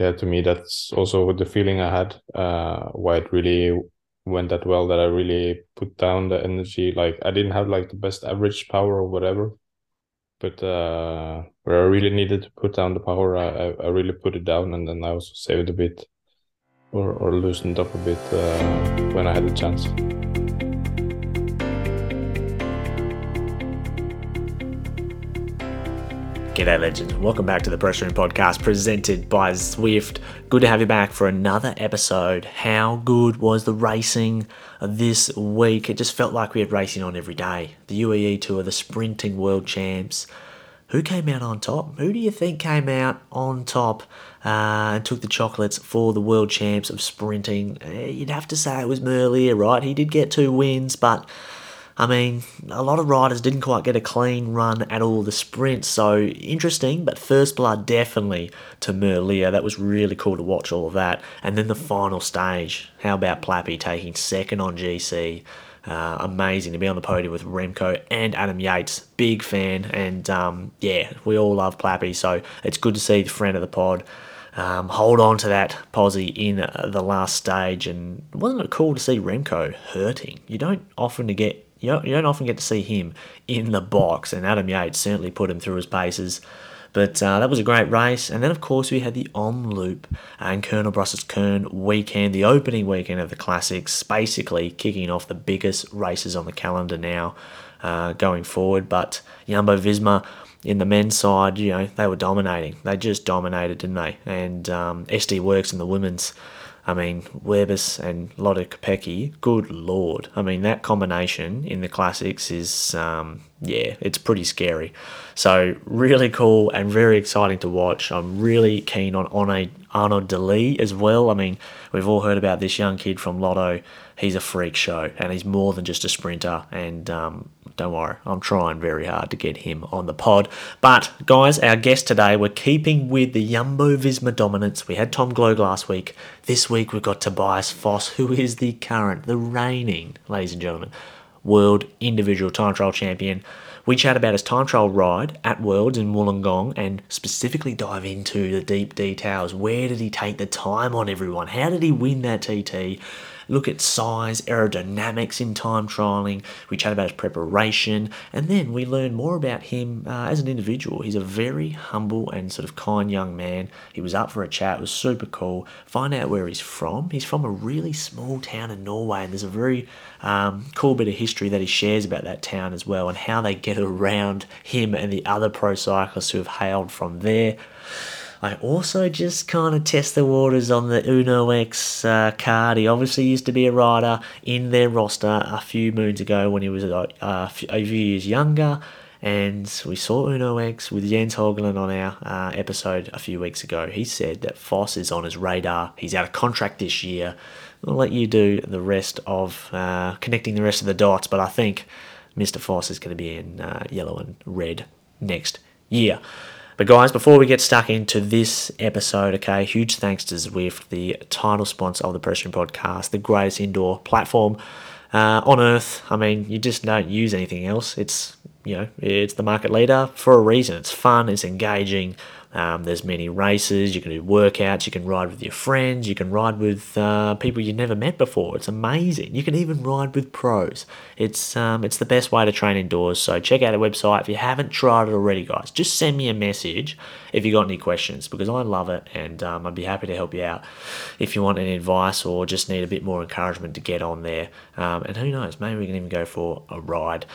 yeah, to me that's also the feeling I had. Uh, why it really went that well that I really put down the energy. Like I didn't have like the best average power or whatever, but uh, where I really needed to put down the power, I, I really put it down, and then I also saved a bit or, or loosened up a bit uh, when I had the chance. G'day, legend. Welcome back to the Press Room Podcast presented by Zwift. Good to have you back for another episode. How good was the racing this week? It just felt like we had racing on every day. The UAE Tour, the sprinting world champs. Who came out on top? Who do you think came out on top uh, and took the chocolates for the world champs of sprinting? Eh, you'd have to say it was Merlier, right? He did get two wins, but I mean, a lot of riders didn't quite get a clean run at all the sprints, so interesting, but first blood definitely to Merlier. That was really cool to watch all of that. And then the final stage. How about Plappy taking second on GC? Uh, amazing to be on the podium with Remco and Adam Yates. Big fan, and um, yeah, we all love Plappy, so it's good to see the friend of the pod. Um, hold on to that posse in the last stage, and wasn't it cool to see Remco hurting? You don't often get you don't, you don't often get to see him in the box, and Adam Yates certainly put him through his paces. But uh, that was a great race. And then, of course, we had the Omloop and Kuurne-Brussels-Kuurne weekend, the opening weekend of the Classics, basically kicking off the biggest races on the calendar now uh, going forward. But Jumbo Visma in the men's side, you know, they were dominating. They just dominated, didn't they? And um, SD Worx in the women's I mean, Wiebes and Lotte Kopecky, good lord. I mean, that combination in the classics is, um, yeah, it's pretty scary. So, really cool and very exciting to watch. I'm really keen on, Arnaud De Lie as well. I mean, we've all heard about this young kid from Lotto. He's a freak show and he's more than just a sprinter. And um, don't worry, I'm trying very hard to get him on the pod. But guys, our guest today, we're keeping with the Jumbo Visma dominance. We had Tom Gloag last week. This week we've got Tobias Foss, who is the current, the reigning, ladies and gentlemen, world individual time trial champion. We chat about his time trial ride at Worlds in Wollongong and specifically dive into the deep details. Where did he take the time on everyone? How did he win that TT? Look at size, aerodynamics in time trialing. We chat about his preparation, and then we learn more about him uh, as an individual. He's a very humble and sort of kind young man. He was up for a chat, it was super cool. Find out where he's from. He's from a really small town in Norway, and there's a very um, cool bit of history that he shares about that town as well and how they get around him and the other pro cyclists who have hailed from there. I also just kind of test the waters on the Uno X uh, card. He obviously used to be a rider in their roster a few moons ago when he was uh, a few years younger. And we saw Uno X with Jens Haugland on our uh, episode a few weeks ago. He said that Foss is on his radar. He's out of contract this year. I'll let you do the rest of uh, connecting the rest of the dots, but I think Mr. Foss is going to be in uh, yellow and red next year. But guys, before we get stuck into this episode, okay, huge thanks to Zwift, the title sponsor of the Press Room Podcast, the greatest indoor platform uh, on earth. I mean, you just don't use anything else. It's you know, it's the market leader for a reason. It's fun, it's engaging, um, there's many races. You can do workouts. You can ride with your friends. You can ride with uh, people you've never met before. It's amazing. You can even ride with pros. It's um, it's the best way to train indoors. So check out our website if you haven't tried it already, guys. Just send me a message if you got any questions because I love it and um, I'd be happy to help you out if you want any advice or just need a bit more encouragement to get on there. Um, and who knows, maybe we can even go for a ride.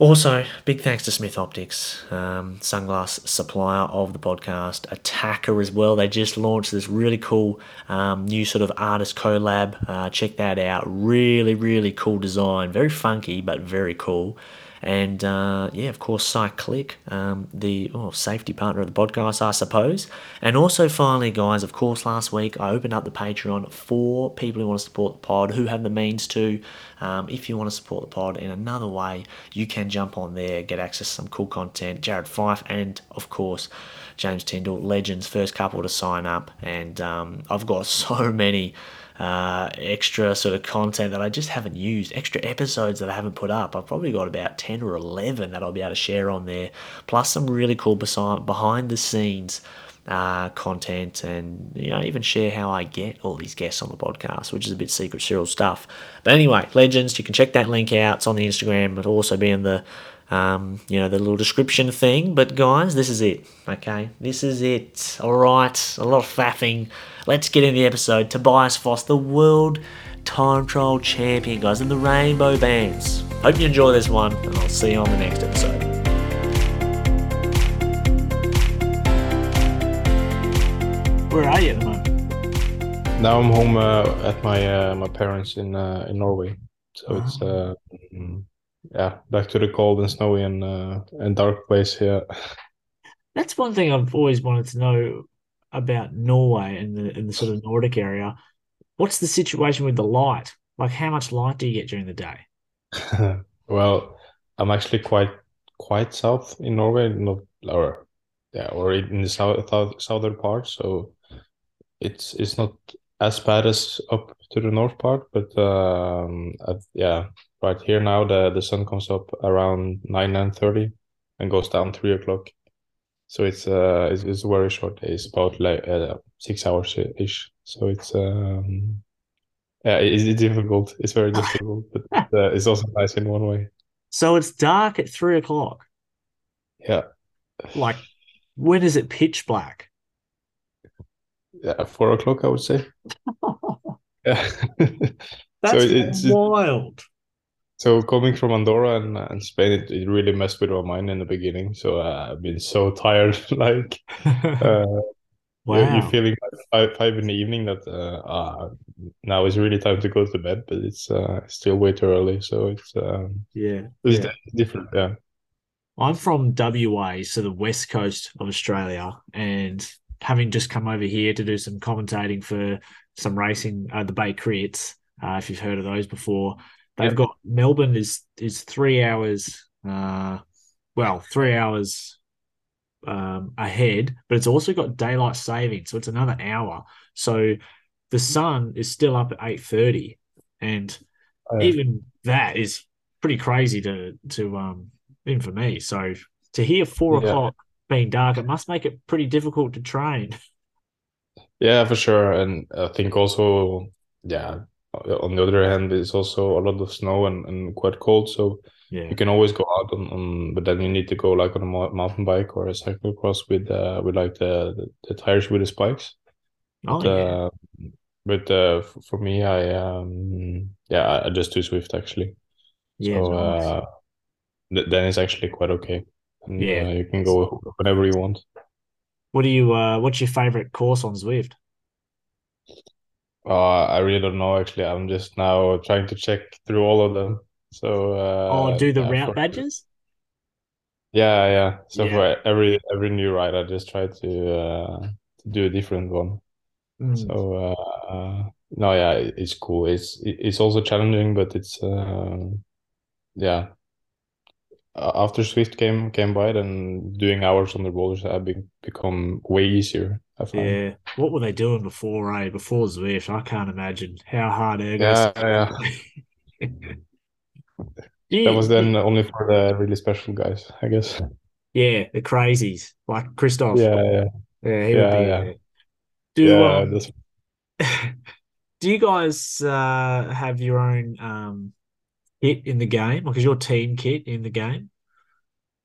Also, big thanks to Smith Optics, um, sunglass supplier of the podcast, Attaquer as well. They just launched this really cool um, new sort of artist collab. Uh, check that out. Really, really cool design. Very funky, but very cool. And uh, yeah, of course, Cycliq, um, the oh, safety partner of the podcast, I suppose. And also, finally, guys, of course, last week I opened up the Patreon for people who want to support the pod, who have the means to. Um, if you want to support the pod in another way, you can jump on there, get access to some cool content. Jared Fife, and of course, James Tyndall, legends, first couple to sign up. And um, I've got so many uh, extra sort of content that I just haven't used, extra episodes that I haven't put up. I've probably got about 10 or 11 that I'll be able to share on there, plus some really cool behind the scenes uh, content and you know even share how I get all these guests on the podcast, which is a bit secret serial stuff. But anyway, legends, you can check that link out. It's on the Instagram. It'll also be in the um, you know the little description thing. But guys, this is it. Okay, this is it. All right, a lot of faffing. Let's get in the episode. Tobias Foss, the world time trial champion, guys, in the rainbow bands. Hope you enjoy this one, and I'll see you on the next episode. Where are you at the moment? Now I'm home uh, at my uh, my parents in uh, in Norway. So oh. it's uh, mm, yeah, back to the cold and snowy and uh, and dark place here. That's one thing I've always wanted to know about Norway and the in the sort of Nordic area. What's the situation with the light? Like, how much light do you get during the day? well, I'm actually quite quite south in Norway, not or yeah, or in the south, south southern part. So it's it's not as bad as up to the north part, but um, yeah, right here now the the sun comes up around nine nine thirty and goes down three o'clock. So it's uh it's, it's very short day. It's about like uh, six hours ish. So it's um yeah it's, it's difficult. It's very difficult, but uh, it's also nice in one way. So it's dark at three o'clock. Yeah. Like when is it pitch black? yeah, four o'clock, I would say. yeah. That's so it's, wild. So coming from Andorra and, and Spain, it, it really messed with my mind in the beginning. So uh, I've been so tired, like uh, wow. you're, you're feeling like five, five in the evening that uh, uh, now is really time to go to bed, but it's uh, still way too early. So it's um, yeah, it's yeah. different. Yeah. I'm from WA, so the west coast of Australia, and having just come over here to do some commentating for some racing, uh, the Bay Crits, uh, if you've heard of those before. They've yep. got Melbourne is is three hours, uh, well, three hours um, ahead, but it's also got daylight saving, so it's another hour. So the sun is still up at eight thirty, and oh, even that is pretty crazy to to um even for me. So to hear four yeah. o'clock being dark, it must make it pretty difficult to train. Yeah, for sure. And I think also, yeah, on the other hand, it's also a lot of snow and, and quite cold. So yeah. you can always go out on, on, but then you need to go like on a mountain bike or a cyclocross with uh with like the the, the tires with the spikes. Oh but, yeah. Uh, but uh, for me, I um yeah, I just do Zwift actually. Yeah. So nice. uh, th- then it's actually quite okay. And, yeah, uh, you can go whenever you want. What do you? Uh, what's your favorite course on Zwift? Uh, I really don't know. Actually, I'm just now trying to check through all of them. So. Uh, oh, do the yeah, route for, badges? Yeah, yeah. So yeah. for every every new ride, I just try to uh, to do a different one. Mm. So uh, no, yeah, it's cool. It's it's also challenging, but it's uh, yeah, after Zwift came came by, then doing hours on the rollers have be, become way easier. Yeah, what were they doing before? Eh? Before Zwift, I can't imagine how hard it Yeah, yeah. you, that was then only for the really special guys, I guess. Yeah, the crazies like Christoph. Yeah, yeah, yeah. He yeah, would be. Yeah. Do yeah, um, do you guys uh, have your own um, kit in the game? Like, is your team kit in the game?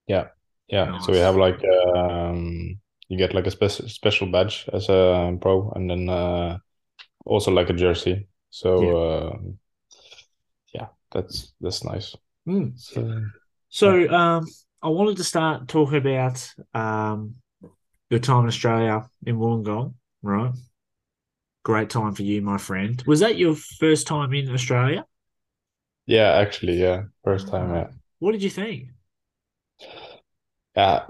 Yeah, yeah. Nice. So we have like um, you get like a spe- special badge as a pro, and then uh, also like a jersey. So yeah, uh, yeah that's that's nice. Mm. So, so yeah. um, I wanted to start talking about um, your time in Australia in Wollongong, right? Great time for you, my friend. Was that your first time in Australia? Yeah, actually, yeah, first time. Yeah. What did you think? Yeah,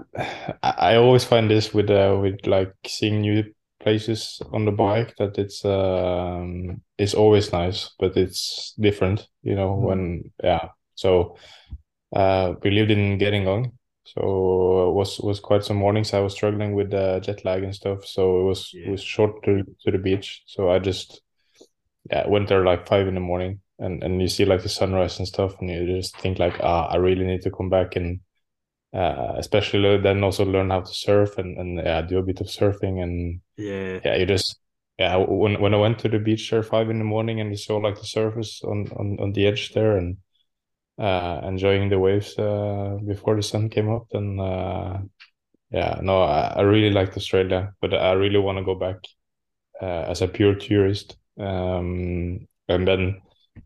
I always find this with uh, with like seeing new places on the bike that it's um it's always nice, but it's different, you know. Mm. When yeah, so uh, we lived in Gerringong, so it was was quite some mornings I was struggling with uh, jet lag and stuff. So it was yeah. it was short to to the beach. So I just yeah went there like five in the morning and and you see like the sunrise and stuff and you just think like ah i really need to come back and uh, especially then also learn how to surf and and yeah, do a bit of surfing and Yeah. yeah, you just yeah. When when I went to the beach there five in the morning and you saw like the surface on on on the edge there and uh, enjoying the waves uh, before the sun came up, then uh, yeah, no, I, I really liked Australia, but I really want to go back uh, as a pure tourist. Um, and then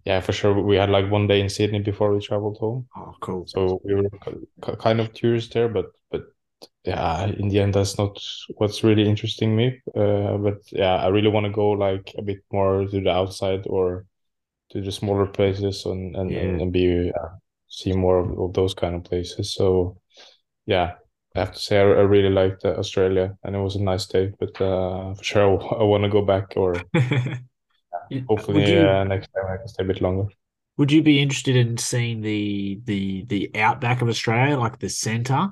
yeah, for sure, we had like one day in Sydney before we traveled home. Oh, cool. So we were kind of tourists there, but but yeah, in the end, that's not what's really interesting me. Uh, but yeah, I really want to go like a bit more to the outside or to the smaller places and and, Yeah. and, and be uh, see more of, of those kind of places. So yeah, I have to say I, I really liked uh, Australia and it was a nice day. But uh, for sure, I, want to go back or hopefully you uh, next time I can stay a bit longer. would you be interested in seeing the the the outback of Australia, like the centre?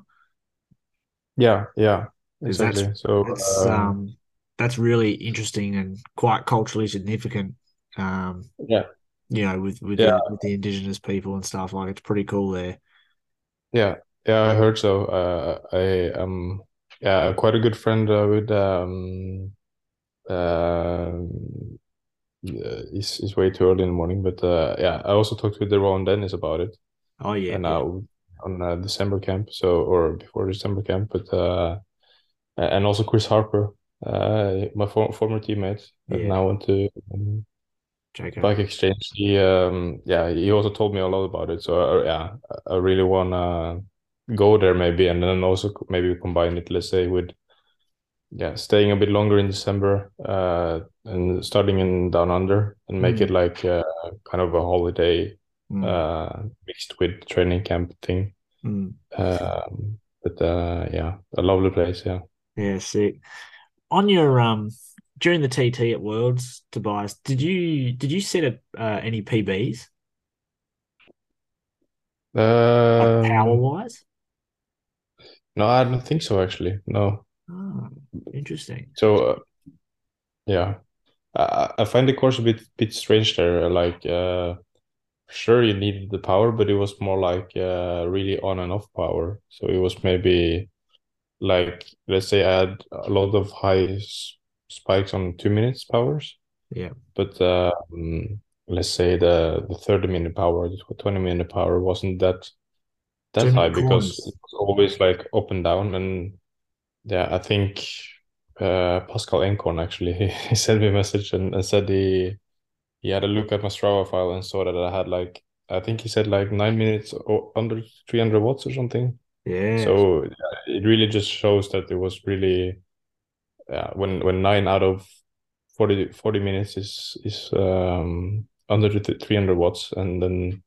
Yeah, yeah, 'Cause that's- exactly. So It's uh, um that's really interesting and quite culturally significant. Um, yeah. you know, with with Yeah. the, with the indigenous people and stuff. Like it's pretty cool there. Yeah, yeah, I heard so. Uh, I um, yeah, quite a good friend uh, with um, um, uh, it's, it's way too early in the morning, but uh, yeah, I also talked with the Rohan Dennis about it, Oh yeah, and now on uh, December camp, so or before December camp, but uh, and also Chris Harper, uh, my for former teammate, that Yeah. now went to um, Bike Exchange. He um, yeah, he also told me a lot about it. So uh, yeah, I really wanna go there maybe, and then also maybe combine it, let's say, with yeah, staying a bit longer in December, uh, and starting in Down Under, and make Mm. it like uh, kind of a holiday, Mm, uh, mixed with training camp thing. mm. Um, but uh, yeah, a lovely place. Yeah. Yeah, sick. On your um during the TT at Worlds, Tobias, did you did you set up uh, any PBs like power Um, wise? no, I don't think so actually. No. Oh, interesting. So uh, yeah, I, I find the course a bit bit strange there. Like, uh, sure you needed the power, but it was more like uh, really on and off power. So it was maybe like let's say I had a lot of high spikes on two minutes powers, Yeah. but um, let's say the the 30 minute power, the 20 minute power wasn't that that high because it was always like up and down and yeah, I think uh, Pascal Eenkhoorn actually he, he sent me a message and, and said he he had a look at my Strava file and saw that I had like I think he said like nine minutes or under 300 watts or something. Yeah. So yeah, it really just shows that it was really yeah when when nine out of 40, 40 minutes is is um under 300 watts and then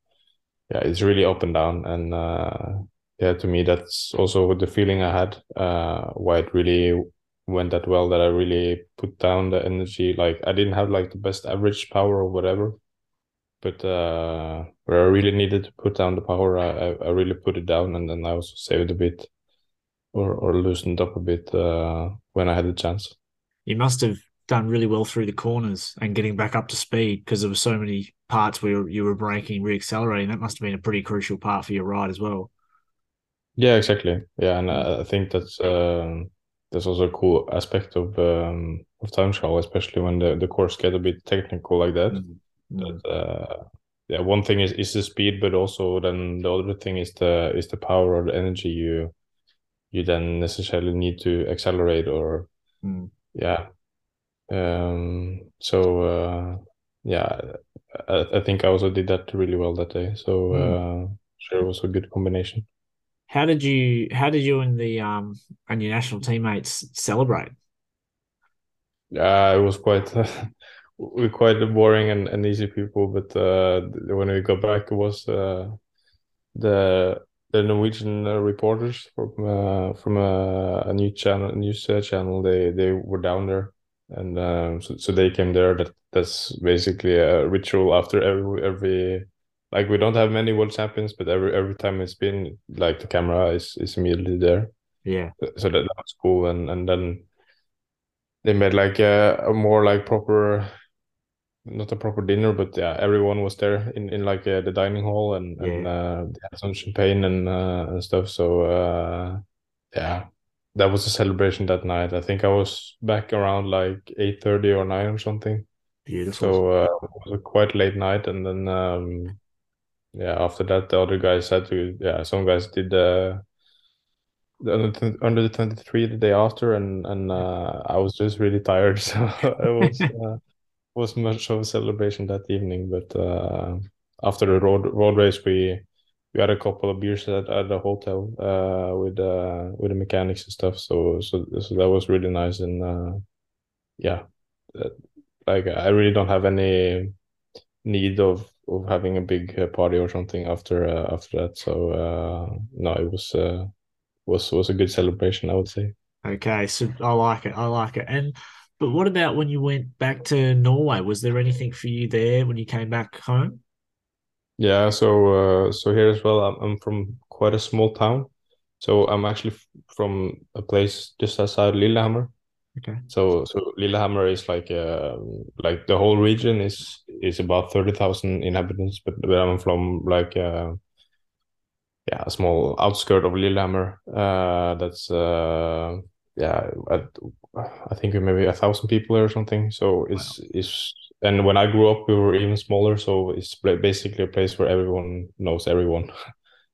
yeah it's really up and down and uh yeah to me that's also the feeling I had uh why it really went that well that I really put down the energy like I didn't have like the best average power or whatever but uh where I really needed to put down the power I I, really put it down and then I also saved a bit or or loosened up a bit uh when I had the chance You must have done really well through the corners and getting back up to speed because there were so many parts where you were braking, reaccelerating. That must have been a pretty crucial part for your ride as well. Yeah, exactly. Yeah, and I I think that's um, that's also a cool aspect of um, of time trial, especially when the, the course get a bit technical like that. Mm, mm. But, uh, yeah, one thing is is the speed, but also then the other thing is the is the power or the energy you you then necessarily need to accelerate or Mm. yeah. Um, so uh, yeah, I, I think I also did that really well that day. So uh, sure, it was a good combination. How did you how did you and the um and your national teammates celebrate? Uh, it was quite we're quite boring and, and easy people, but uh, when we got back, it was uh, the the Norwegian uh, reporters from uh, from a, a new channel news uh, channel. They they were down there, and um, so so they came there. That that's basically a ritual after every every like we don't have many world champions, but every every time it's been like the camera is is immediately there Yeah. so that, that was cool and and then they made like a, a more like proper not a proper dinner, but yeah, everyone was there in in like uh, the dining hall and and uh, they had some champagne and uh, and stuff. So uh, yeah, that was a celebration that night. I think I was back around like eight thirty or nine or something. Beautiful. So uh, it was a quite late night, and then um, yeah, after that the other guys had to yeah, some guys did uh, the under under the twenty three the day after, and and uh, I was just really tired, so it was. Uh, was much of a celebration that evening, but uh, after the road road race, we we had a couple of beers at, at the hotel uh, with uh, with the mechanics and stuff. So so so that was really nice, and uh, yeah, like I really don't have any need of of having a big uh, party or something after uh, after that. So uh, no, it was uh, was was a good celebration, I would say. Okay, so I like it. I like it. And but what about when you went back to Norway? Was there anything for you there when you came back home? Yeah, so uh, so here as well, I'm, I'm from quite a small town. So I'm actually from a place just outside Lillehammer. Okay. So so Lillehammer is like uh, like the whole region is is about 30,000 inhabitants, but, but I'm from like uh, yeah, a small outskirt of Lillehammer. Uh, that's uh, yeah, I, I think maybe a thousand people or something. So it's it's and when I grew up, we were even smaller. So it's basically a place where everyone knows everyone.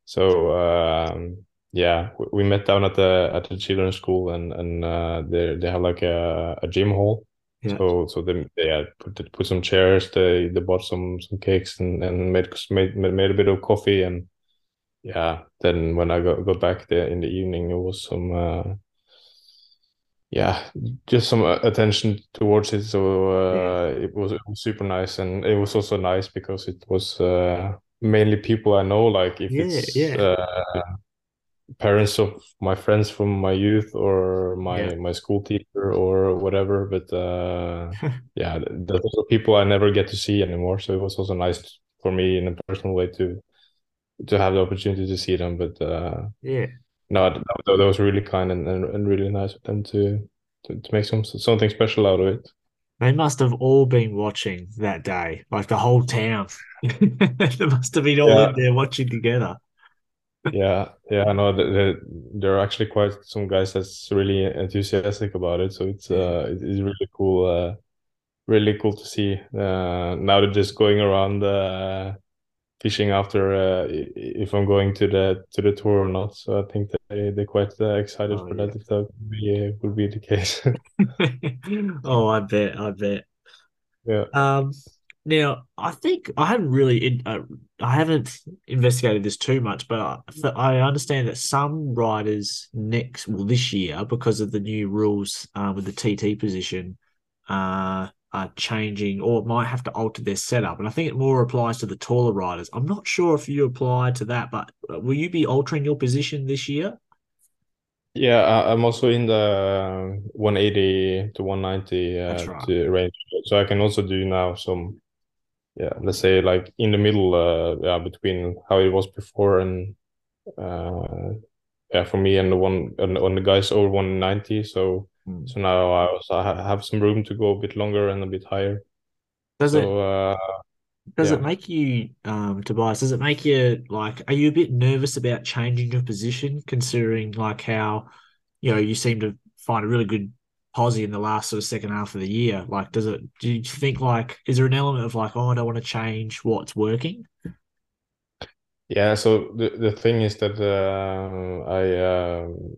So um, yeah, we, met down at the at the children's school, and and uh, they they have like a, a gym hall. Yeah. So so they they had put put some chairs. They they bought some some cakes and and made made made a bit of coffee and yeah. Then when I got got back there in the evening, it was some uh, yeah, just some uh, attention towards it. So uh, it was it was super nice, and it was also nice because it was uh, mainly people I know. Like if Yeah, it's yeah. uh, parents of my friends from my youth or my Yeah. my school teacher or whatever. But uh, yeah, th- those are people I never get to see anymore. So it was also nice for me in a personal way to to have the opportunity to see them. But uh, Yeah. no, that, that was really kind and, and, and really nice of them to, to to make some something special out of it. They must have all been watching that day, like the whole town. they must have been all Yeah. in there watching together. Yeah, yeah, I know that that there are actually quite some guys that's really enthusiastic about it. So it's uh it- it's really cool, uh really cool to see. Uh now they're just going around uh fishing after uh if I'm going to the to the tour or not. So I think they they're quite uh, excited Oh, for yeah. that if that would be uh, would be the case. oh, I bet, I bet. Yeah. Um, now I think I haven't really, in, uh, I haven't investigated this too much, but I, I understand that some riders next, well, this year, because of the new rules uh, with the TT position, uh, are changing or might have to alter their setup, and I think it more applies to the taller riders. I'm not sure if you apply to that, but uh, will you be altering your position this year? Yeah, I- I'm also in the 180 to 190 uh, right. to range, so I can also do now some, yeah, let's say like in the middle, uh, yeah, between how it was before and, uh, yeah, for me and the one and on the guys over 190. So Hmm. so now I also ha- have some room to go a bit longer and a bit higher. Does it uh, Does it make you, um, Tobias, does it make you like, are you a bit nervous about changing your position, considering like how, you know, you seem to find a really good posse in the last sort of second half of the year? Like, does it, do you think like, is there an element of like, oh, I don't want to change what's working? Yeah, so the the thing is that uh, I um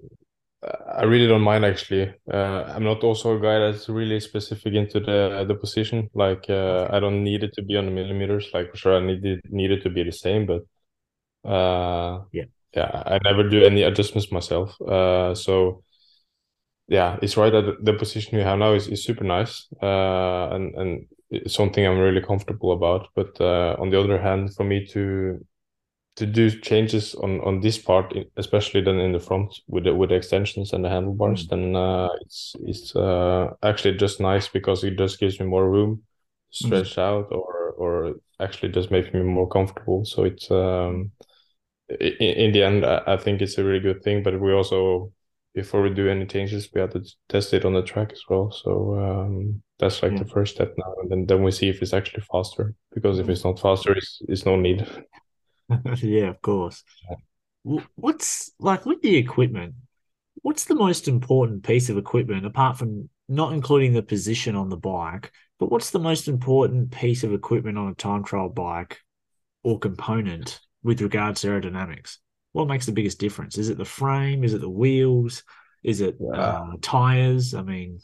I really don't mind actually. Uh, I'm not also a guy that's really specific into the the position. Like uh, I don't need it to be on the millimeters. Like for sure, I need it need it to be the same, but uh, Yeah. yeah, I never do any adjustments myself. Uh, so yeah, it's right that the position we have now is, is super nice. Uh, and and it's something I'm really comfortable about. But uh, on the other hand, for me to to do changes on on this part, especially then in the front with the with the extensions and the handlebars, Mm. then uh, it's it's uh, actually just nice because it just gives me more room to Mm. stretch out or or actually just makes me more comfortable. So it's um, in, in the end, I think it's a really good thing. But we also before we do any changes, we have to test it on the track as well. So um, that's like Yeah. the first step now, and then then we see if it's actually faster. Because if Mm. it's not faster, it's, it's no need. yeah, of course. Wh- What's like with the equipment? What's the most important piece of equipment apart from not including the position on the bike? But what's the most important piece of equipment on a time trial bike or component with regards to aerodynamics? What makes the biggest difference? Is it the frame? Is it the wheels? Is it Yeah. uh, tires? I mean,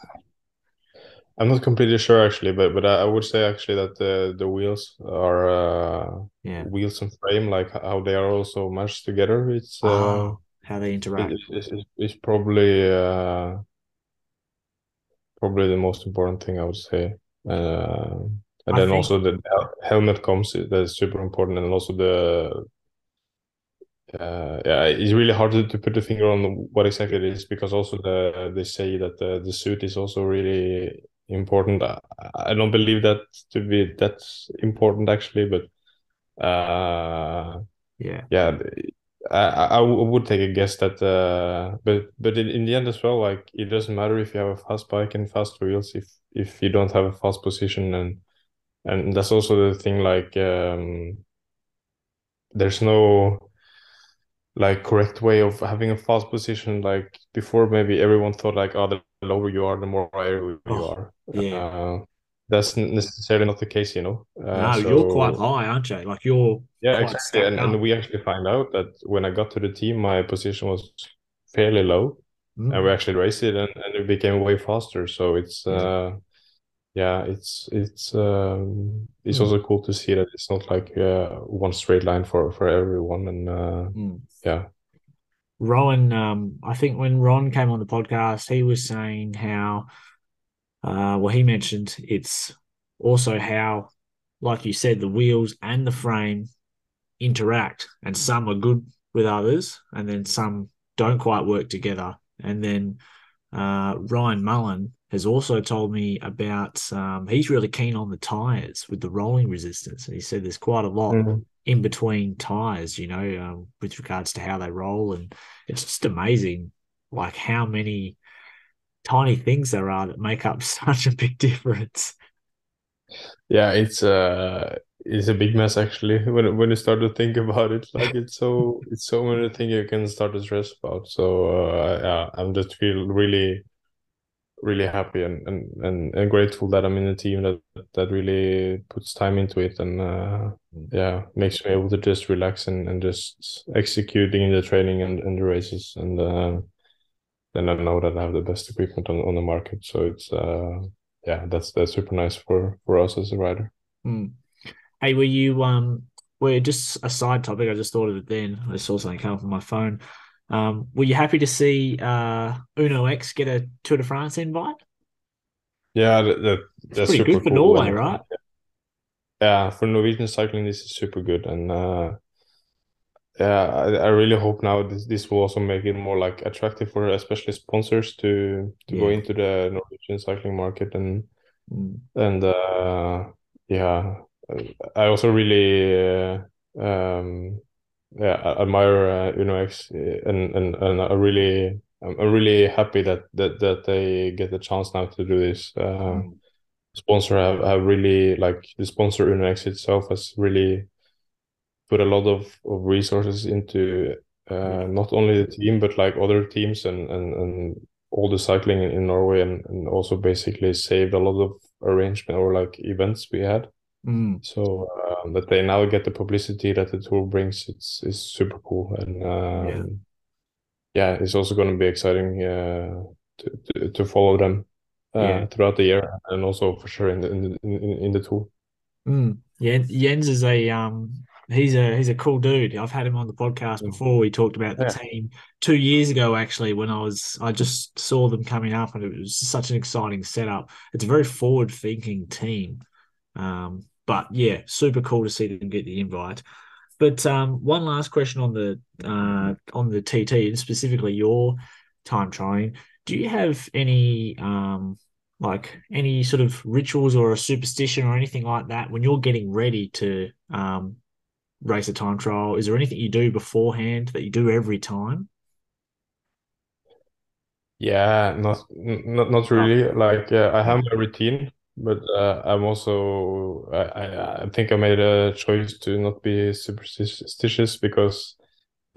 I'm not completely sure actually, but but I, would say actually that the the wheels are uh, yeah. wheels and frame, like how they are also meshed together. It's uh, Oh, how they interact. it, it, it, it's probably uh, probably the most important thing I would say. Uh, and I then think- also the helmet comes that's super important, and also the uh, yeah, it's really hard to, to put the finger on what exactly it is because also the they say that the, the suit is also really important. I, I don't believe that to be that important actually, but uh, Yeah. yeah, I, I I would take a guess that, uh, but but in, in the end as well, like it doesn't matter if you have a fast bike and fast wheels if if you don't have a fast position and and that's also the thing like um, there's no like correct way of having a fast position. Like before, maybe everyone thought like, oh, the lower you are, the more aerial you Oh, are. yeah. Uh, that's necessarily not the case, you know. Uh, No, you're quite high, aren't you? Like you're yeah, exactly. And, and we actually find out that when I got to the team, my position was fairly low, and we Mm. actually raced it, and, and it became way faster. So it's Yeah. uh, yeah, it's it's um, it's Mm. also cool to see that it's not like uh, one straight line for for everyone, and uh, Mm. yeah, Rohan, um, I think when Ron came on the podcast, he was saying how, uh, well, he mentioned it's also how, like you said, the wheels and the frame interact, and some are good with others, and then some don't quite work together. And then uh, Ryan Mullen has also told me about um, he's really keen on the tires with the rolling resistance, and he said there's quite a lot Mhm. in between tires, you know, um, with regards to how they roll. And it's just amazing, like how many tiny things there are that make up such a big difference. Yeah, it's uh it's a big mess actually when when you start to think about it. Like it's so it's so many things you can start to stress about. So uh yeah, I'm just feel really really happy and, and, and, and grateful that I'm in a team that that really puts time into it and uh yeah, makes me able to just relax and, and just executing in the training and, and the races and uh then I know that I have the best equipment on, on the market. So it's uh yeah, that's that's super nice for for us as a rider. Mm. Hey, were you um were just a side topic, I just thought of it then. I saw something come up on my phone. Um, were you happy to see uh Uno X get a Tour de France invite? Yeah, that, that It's that's pretty super good for cool. Norway, right? Yeah, for Norwegian cycling, this is super good, and uh, yeah, I, I really hope now this this will also make it more like attractive for especially sponsors to to go into the Norwegian cycling market and Mm. and uh, yeah, I also really uh, um yeah admire uh, Uno X and and and I really I'm really happy that that that they get the chance now to do this. Uh, Mm. sponsor have, have really like the sponsor UNX itself has really put a lot of, of resources into uh, not only the team but like other teams and and, and all the cycling in, in Norway and, and also basically saved a lot of arrangement or like events we had Mm. so um, that they now get the publicity that the tour brings it's is super cool and um, Yeah. yeah it's also going to be exciting uh, to, to to follow them uh, Yeah. throughout the year and also for sure in the in in, in the tour. Mm. Yeah, Jens is a um he's a he's a cool dude. I've had him on the podcast Mm. before. We talked about the Yeah. team two years ago actually when I was I just saw them coming up and it was such an exciting setup. It's a very forward thinking team. Um but yeah, super cool to see them get the invite. But um one last question on the uh on the TT and specifically your time trying. Do you have any um like any sort of rituals or a superstition or anything like that when you're getting ready to um, race a time trial? Is there anything you do beforehand that you do every time? Yeah, not not not really. Like uh, I have my routine, but uh, I'm also I, I I think I made a choice to not be superstitious because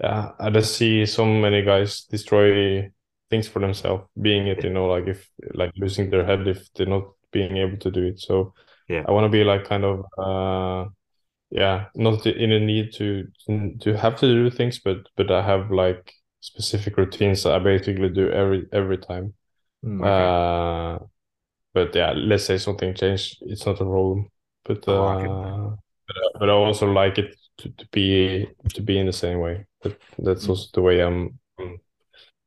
yeah, I just see so many guys destroy things for themselves, being it, you know, like if like losing their head if they're not being able to do it. So Yeah. I want to be like kind of uh yeah, not in a need to to have to do things, but but I have like specific routines that I basically do every every time. Mm, okay. Uh, but yeah, let's say something changed, it's not a problem. But I like uh, but, uh, but I also like it to, to be to be in the same way. But that's Mm. also the way I'm.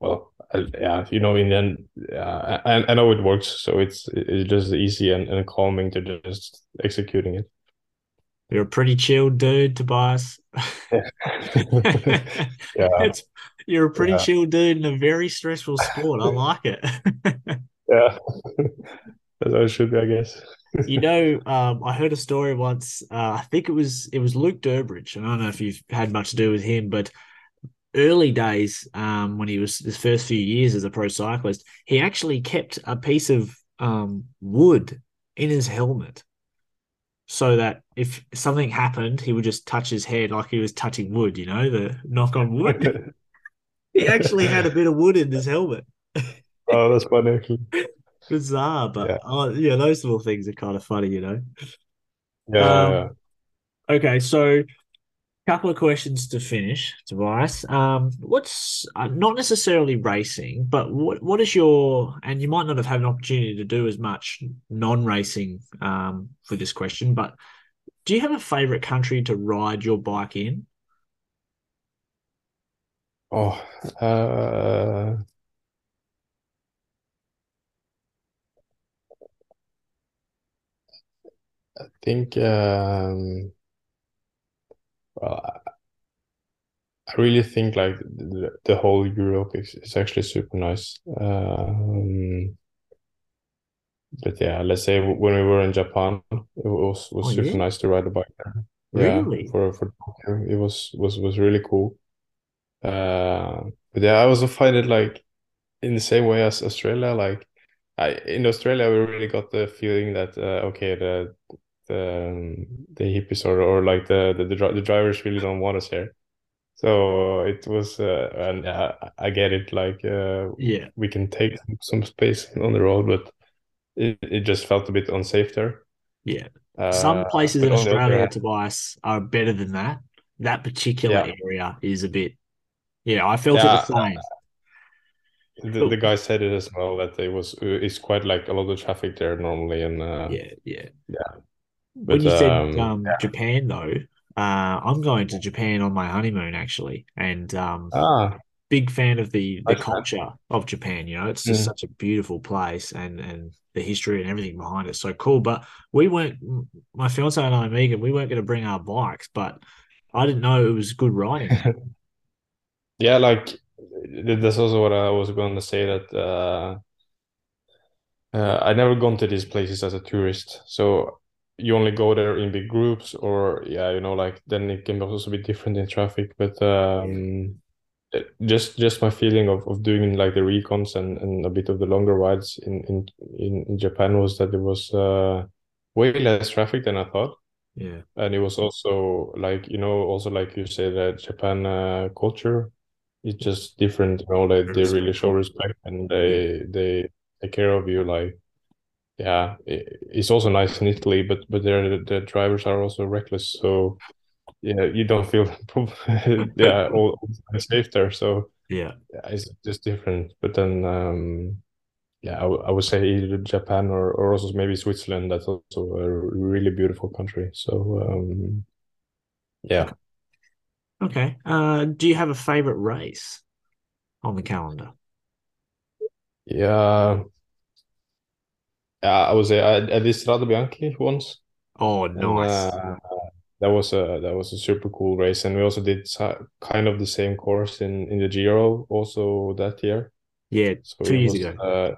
Well, I, yeah, you know, in the end, yeah, I, I know it works, so it's it's just easy and, and calming to just executing it. You're a pretty chilled dude, Tobias. Yeah, It's you're a pretty yeah, chill dude in a very stressful sport. I like it. yeah. How it should be, I guess. You know, um, I heard a story once. Uh, I think it was it was Luke Durbridge, and I don't know if you've had much to do with him, but early days, um, when he was his first few years as a pro cyclist, he actually kept a piece of um, wood in his helmet so that if something happened, he would just touch his head like he was touching wood. You know, the knock on wood. He actually had a bit of wood in his helmet. Oh, that's funny. Bizarre, but Yeah, uh, yeah, those little things are kind of funny, you know. yeah, yeah. Um, okay, so a couple of questions to finish, Tobias. Um, what's uh, not necessarily racing, but what what is your and you might not have had an opportunity to do as much non-racing um, for this question, but do you have a favorite country to ride your bike in? Oh, uh, think um, well, I really think like the, the whole Europe is, is actually super nice. Um, but yeah, let's say when we were in Japan, it was Oh was super yeah, nice to ride a bike there. Yeah, really? for for it was was was really cool. Uh, but yeah, I also find it like in the same way as Australia, like I in Australia we really got the feeling that uh, okay the the um, the hippies or or like the the the, dri- the drivers really don't want us here. So it was uh, and uh, I get it like uh, Yeah, we can take some, space on the road, but it, it just felt a bit unsafe there. yeah. Uh, Some places in on the other Australia, Tobias, are better than that. That particular yeah, area is a bit. Yeah, I felt it the same. the, the guy said it as well that it was uh, it's quite like a lot of traffic there normally and uh, yeah, yeah. Yeah, When but you said um um, Japan, though, uh, I'm going to Japan on my honeymoon actually, and um, ah big fan of the the culture of Japan. You know, it's just Mm. such a beautiful place, and and the history and everything behind it so cool. But we weren't, my fiance and I, Megan, we weren't going to bring our bikes, but I didn't know it was good riding. Yeah, like th- that's also what I was going to say that uh, uh, I never gone to these places as a tourist, so you only go there in big groups, or yeah, you know, like then it can also be different in traffic. But um, uh, just just my feeling of, of doing like the recons and, and a bit of the longer rides in in in, Japan was that there was uh, way less traffic than I thought. yeah, And it was also like, you know, also like you said, that Japan uh, culture is just different. You know, they, very they really show respect and they they take care of you. Like, yeah, it's also nice in Italy, but but there the, drivers are also reckless. So yeah, you don't feel yeah all, all safe there. So yeah. yeah, it's just different. But then um yeah, I, I would say either Japan or or also maybe Switzerland. That's also a really beautiful country. So um yeah. Okay. Uh, do you have a favorite race on the calendar? Yeah, I was I, I did Strade Bianchi once, Oh, and nice. uh, that was a that was a super cool race. And we also did kind of the same course in in the Giro also that year. Yeah, So two years was ago. uh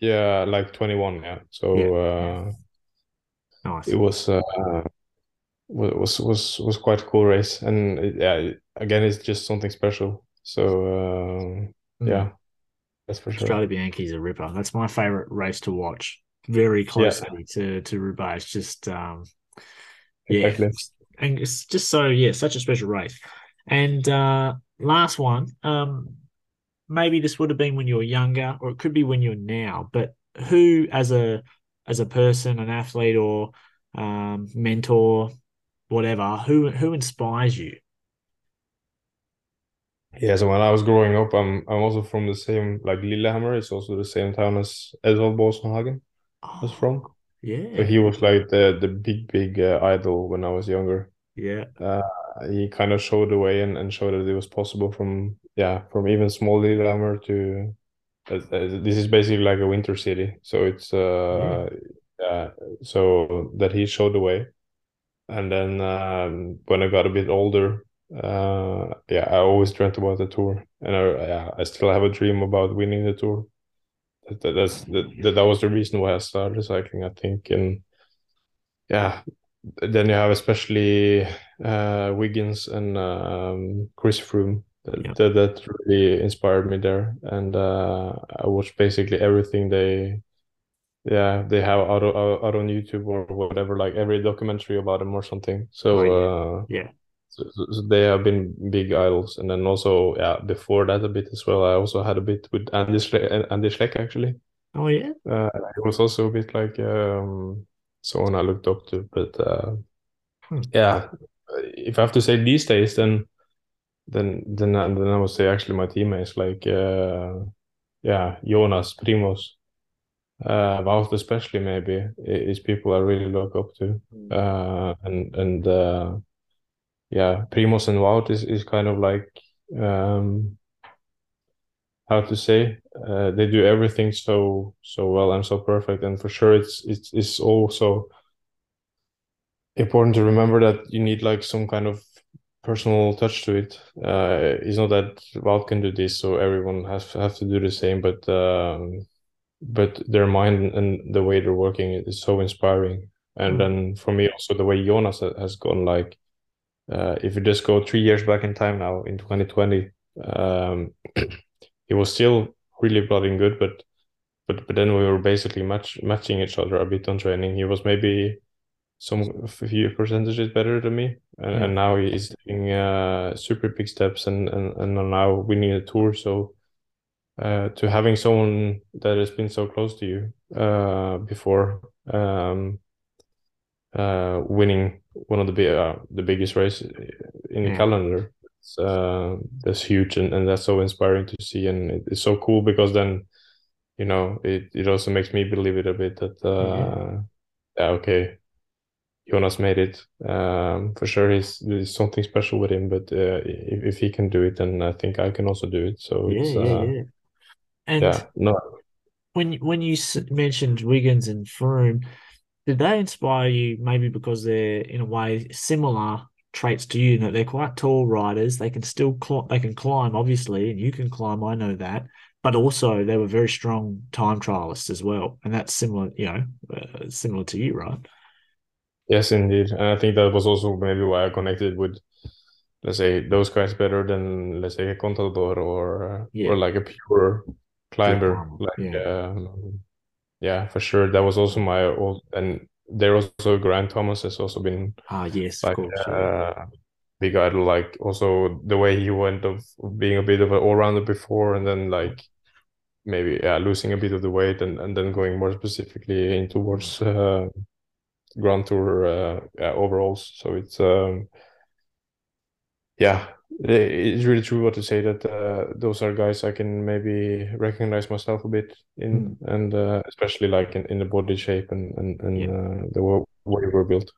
yeah like 21, yeah. Yeah, So yeah. uh Nice. it was uh wa- was was was quite a cool race, and it, yeah, again it's just something special. So uh, Mm. yeah, that's for sure. Strade Bianchi's a ripper. That's my favorite race to watch. Very closely to to Roubaix. It's just um, yeah, Exactly. and it's just so yeah, such a special race. And uh, last one, um, maybe this would have been when you were younger, or it could be when you're now. But who, as a as a person, an athlete, or um, mentor, whatever, who who inspires you? Yeah, so when I was growing up, I'm I'm also from the same like Lillehammer is also the same town as Edvald Boasson Hagen was Oh, from. So yeah, he was like the the big big uh, idol when I was younger. yeah, Uh, he kind of showed the way and, and showed that it was possible from yeah from even small Lillehammer to uh, uh, this is basically like a winter city. So it's uh yeah so that he showed the way. And then um, when I got a bit older, uh, yeah, I always dreamt about the tour, and I, yeah, I still have a dream about winning the tour. That, that, that's that, that was the reason why I started cycling, I think. And yeah, then you have especially uh, Wiggins and um, Chris Froome. That, Yeah. that that really inspired me there, and uh, I watched basically everything they yeah they have out, out, out on YouTube or whatever, like every documentary about them or something. So Oh, uh, yeah. So, so they have been big idols, and then also yeah before that a bit as well. I also had a bit with Andy Schleck, Andy Schleck actually. Oh, yeah. Uh, it was also a bit like um, someone I looked up to, but uh, Hmm. yeah, if I have to say these days, then then then I- then I would say actually my teammates like uh, yeah Jonas Primož, uh, Wout especially maybe is people I really look up to, uh, and and uh, yeah Primož and Wout is is kind of like um, how to say uh, they do everything so so well and so perfect, and for sure it's it's it's also important to remember that you need like some kind of personal touch to it. Uh, it's not that Wout can do this, so everyone has have to do the same, but um, but their mind and the way they're working is so inspiring. And Mm. then for me also the way Jonas has gone like uh, if you just go three years back in time now in 2020, um, he was still really bloody good, but but but then we were basically match matching each other a bit on training. He was maybe some few percentages better than me, and, Yeah. and now he's doing uh, super big steps and, and and now winning a tour. So uh, to having someone that has been so close to you uh, before um, uh, winning one of the big uh, the biggest race in the Yeah. calendar, it's, uh, that's huge and, and that's so inspiring to see, and it, it's so cool because then you know it it also makes me believe it a bit that uh, yeah okay Jonas made it. Um, for sure, he's there's something special with him. But uh, if if he can do it, then I think I can also do it. So Yeah, it's yeah, uh, yeah. And yeah, no, when when you mentioned Wiggins and Froome, did they inspire you maybe because they're in a way similar traits to you, that they're quite tall riders, they can still climb, they can climb obviously, and you can climb, I know that, but also they were very strong time trialists as well, and that's similar, you know, uh, similar to you, right? yes, indeed, and I think that was also maybe why I connected with, let's say, those guys better than let's say a Contador or uh, Yeah. or like a pure climber. climber, Like yeah. um, yeah, for sure, that was also my old and there also Geraint Thomas has also been Ah, yes, of like course, yeah. uh, big idol. Like also the way he went of being a bit of an all-rounder before, and then like maybe yeah, losing a bit of the weight, and, and then going more specifically in towards uh, Grand Tour uh, yeah, overalls. So it's um, yeah, it's really true what to say that uh, those are guys I can maybe recognize myself a bit in, and uh, especially like in, in the body shape and and, and Yeah. uh, the way we're built.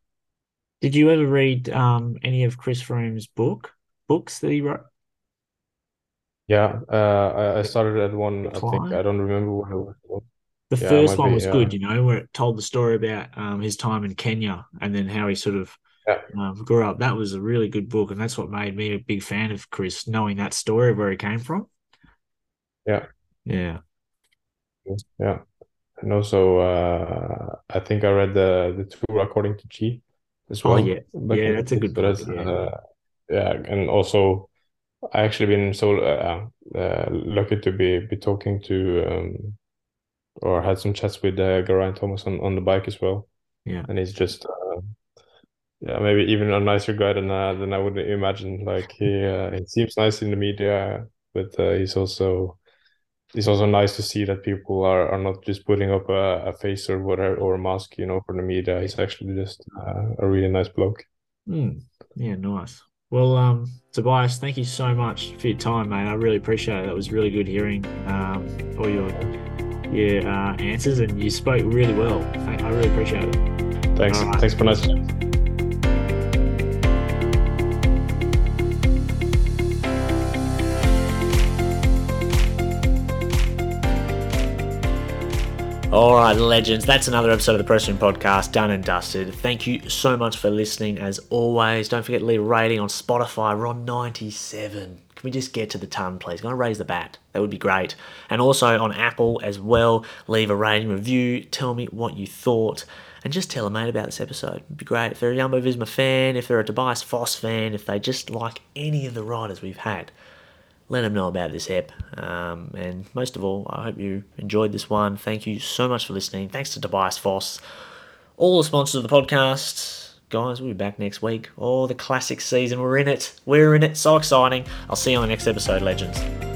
Did you ever read um any of Chris Froome's book books that he wrote? Yeah, uh, I, I started at one. I think I don't remember what it was. The Yeah, first one be, was yeah. good, you know, where it told the story about um, his time in Kenya and then how he sort of Yeah. um, grew up. That was a really good book, and that's what made me a big fan of Chris, knowing that story of where he came from. Yeah. Yeah. Yeah, and also uh, I think I read the the tour according to G as well. Oh, well. yeah. back Yeah, that's a good book, yeah. uh, yeah, and also I actually been so uh, uh, lucky to be be talking to um, or had some chats with uh, Geraint Thomas on, on the bike as well. Yeah, and he's just uh, yeah maybe even a nicer guy than uh, than I would imagine. Like he uh, he seems nice in the media, but uh, he's also it's also nice to see that people are, are not just putting up a, a face or whatever or a mask, you know, for the media. He's actually just uh, a really nice bloke. Mm. Yeah, nice. Well, um, Tobias, thank you so much for your time, mate. I really appreciate it. That was really good hearing um, all your your uh, answers, and you spoke really well. I really appreciate it. Thanks. Right. Thanks for nice. All right, legends. That's another episode of the Press Room Podcast done and dusted. Thank you so much for listening. As always, don't forget to leave a rating on Spotify. We're on 97. Can we just get to the ton, please? To raise the bat. That would be great. And also on Apple as well, leave a rating review. Tell me what you thought. And just tell a mate about this episode. It'd be great. If they're a Jumbo Visma fan, if they're a Tobias Foss fan, if they just like any of the riders we've had let them know about this app. Um, and most of all, I hope you enjoyed this one. Thank you so much for listening. Thanks to Tobias Foss, all the sponsors of the podcast. Guys, we'll be back next week. Oh, the classic season. We're in it. We're in it. So exciting. I'll see you on the next episode, legends.